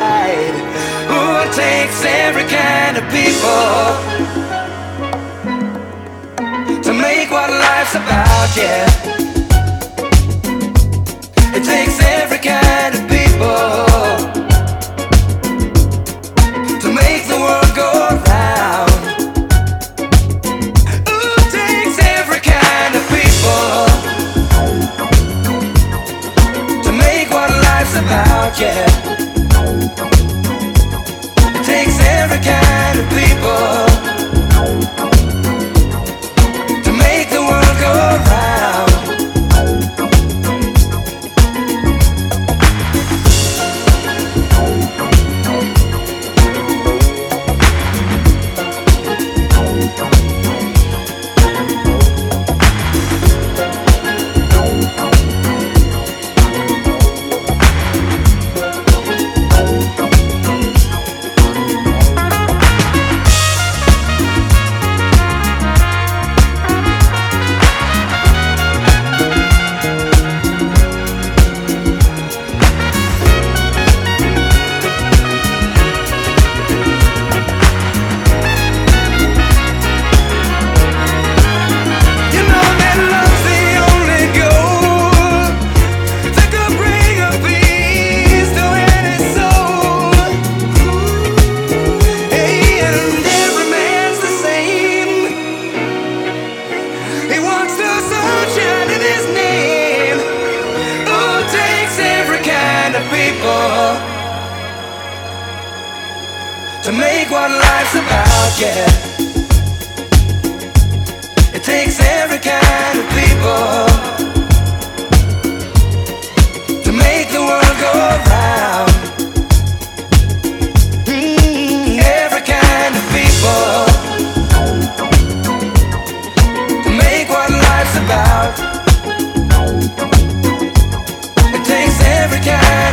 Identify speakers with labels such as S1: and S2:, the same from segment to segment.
S1: right. Ooh, takes every kind of people to make what life's about, yeah. It takes every kind of people.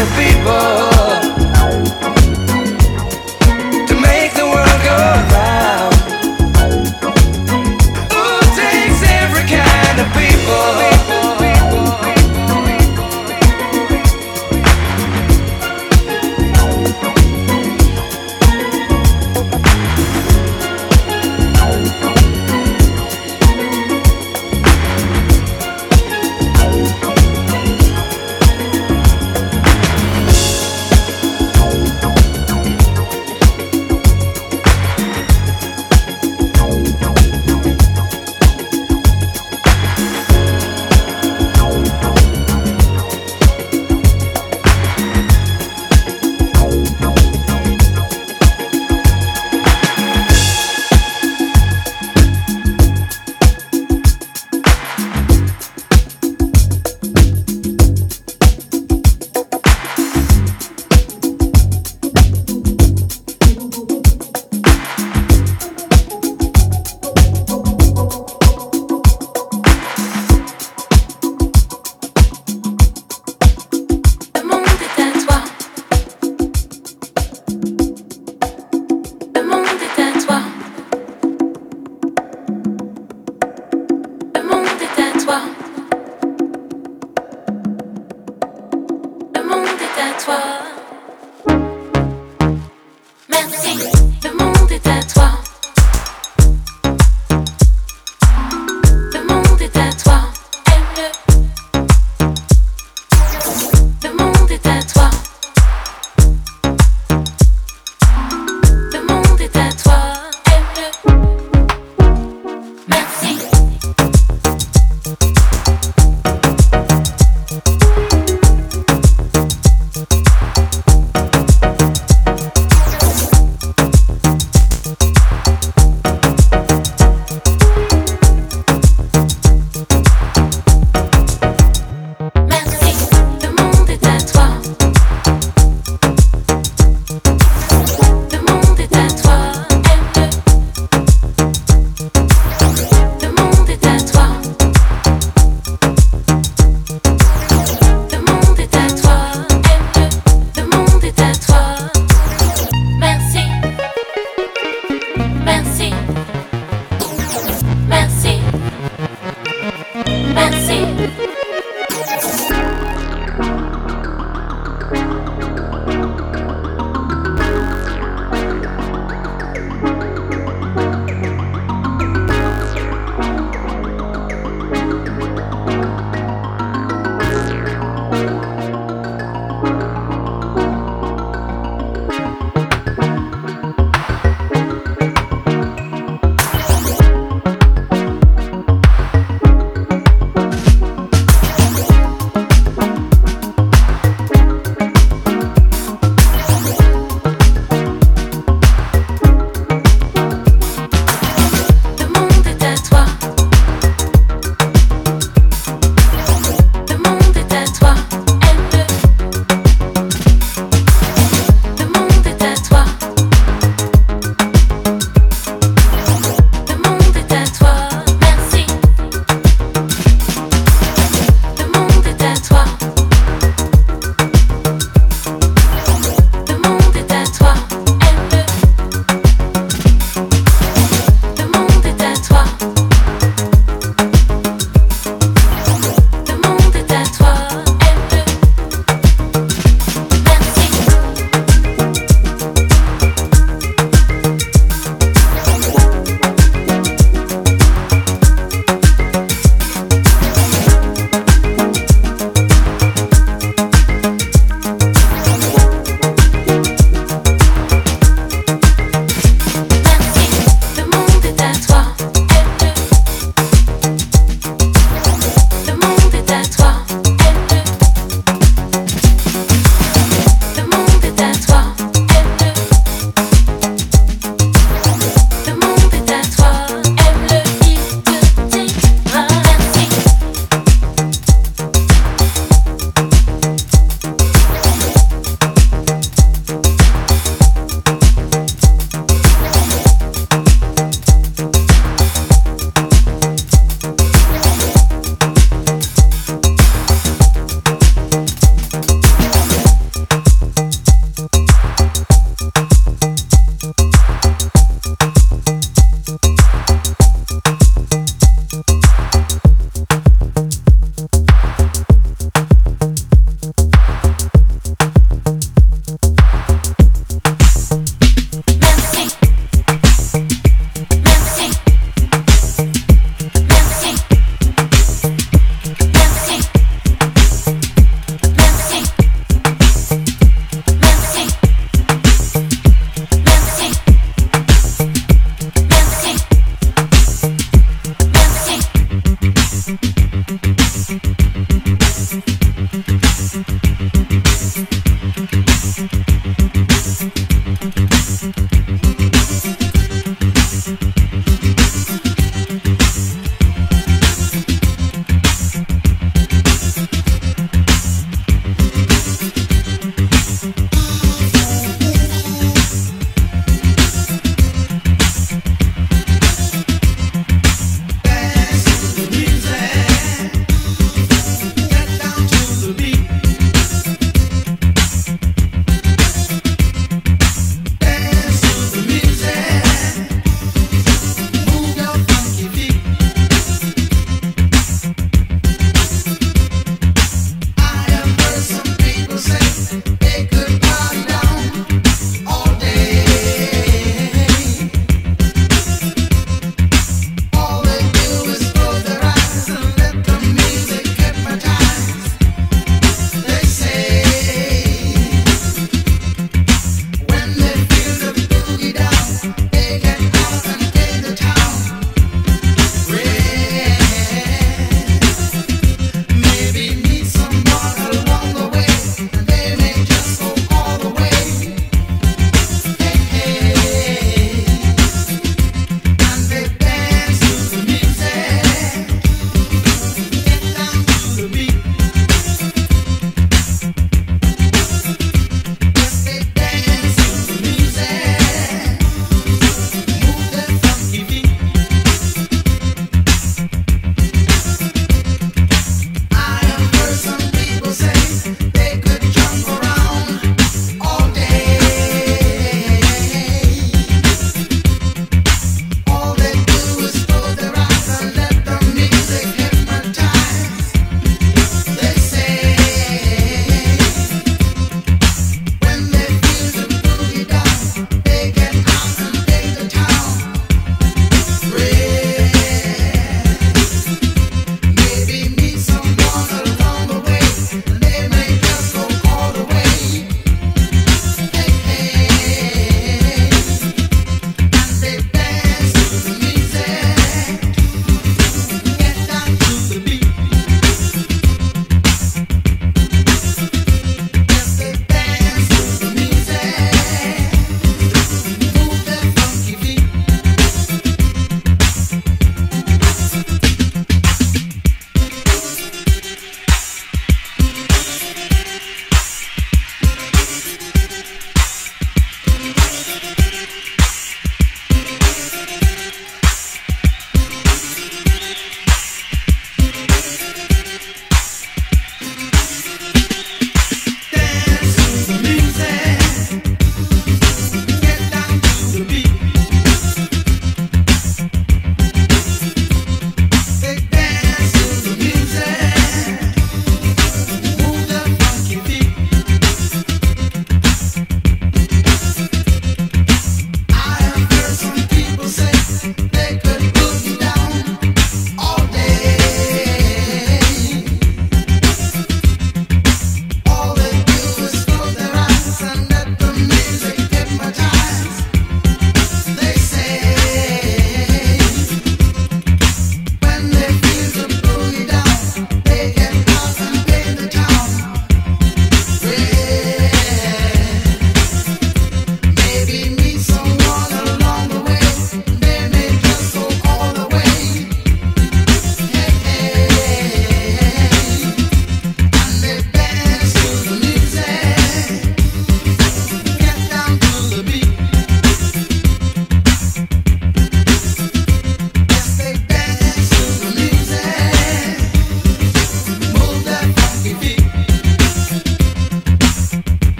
S1: kind of people.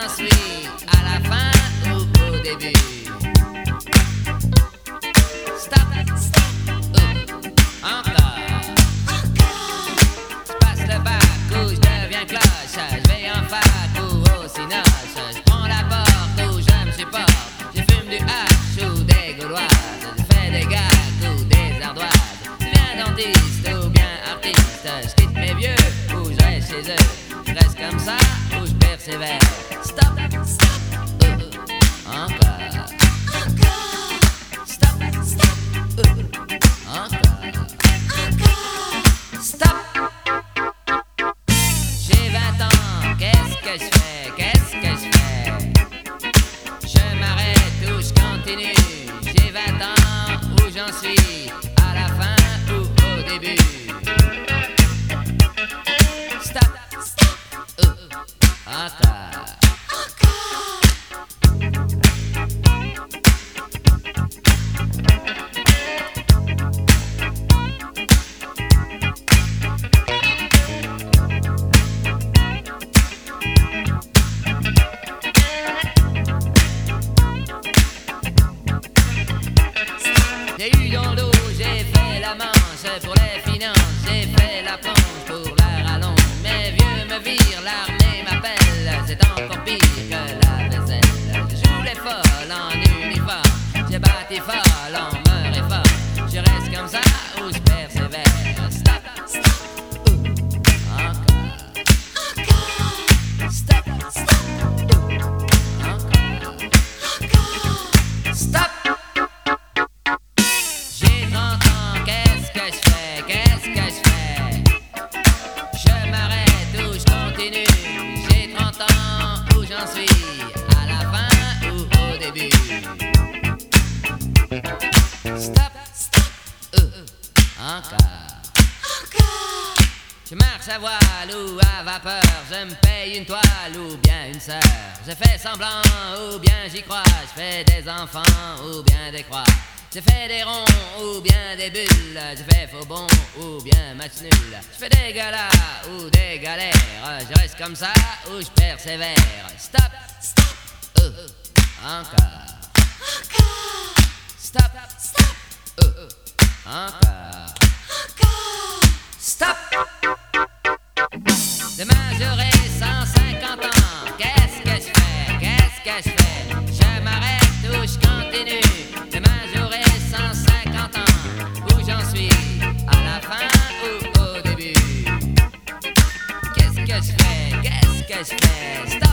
S1: ます。Encore. Encore. Je marche à voile ou à vapeur, je me paye une toile ou bien une sœur. Je fais semblant ou bien j'y crois, je fais des enfants ou bien des croix. Je fais des ronds ou bien des bulles, je fais faux bon ou bien match nul. Je fais des galas ou des galères, je reste comme ça ou je persévère. Stop, stop, euh, encore, encore. Stop, stop, euh. Encore. Encore. Stop. Demain j'aurai 150 ans. Qu'est-ce que je fais? Qu'est-ce que je fais? Je m'arrête ou je continue. Demain j'aurai 150 ans. Où j'en suis? À la fin ou au début? Qu'est-ce que je fais? Qu'est-ce que je fais? Stop.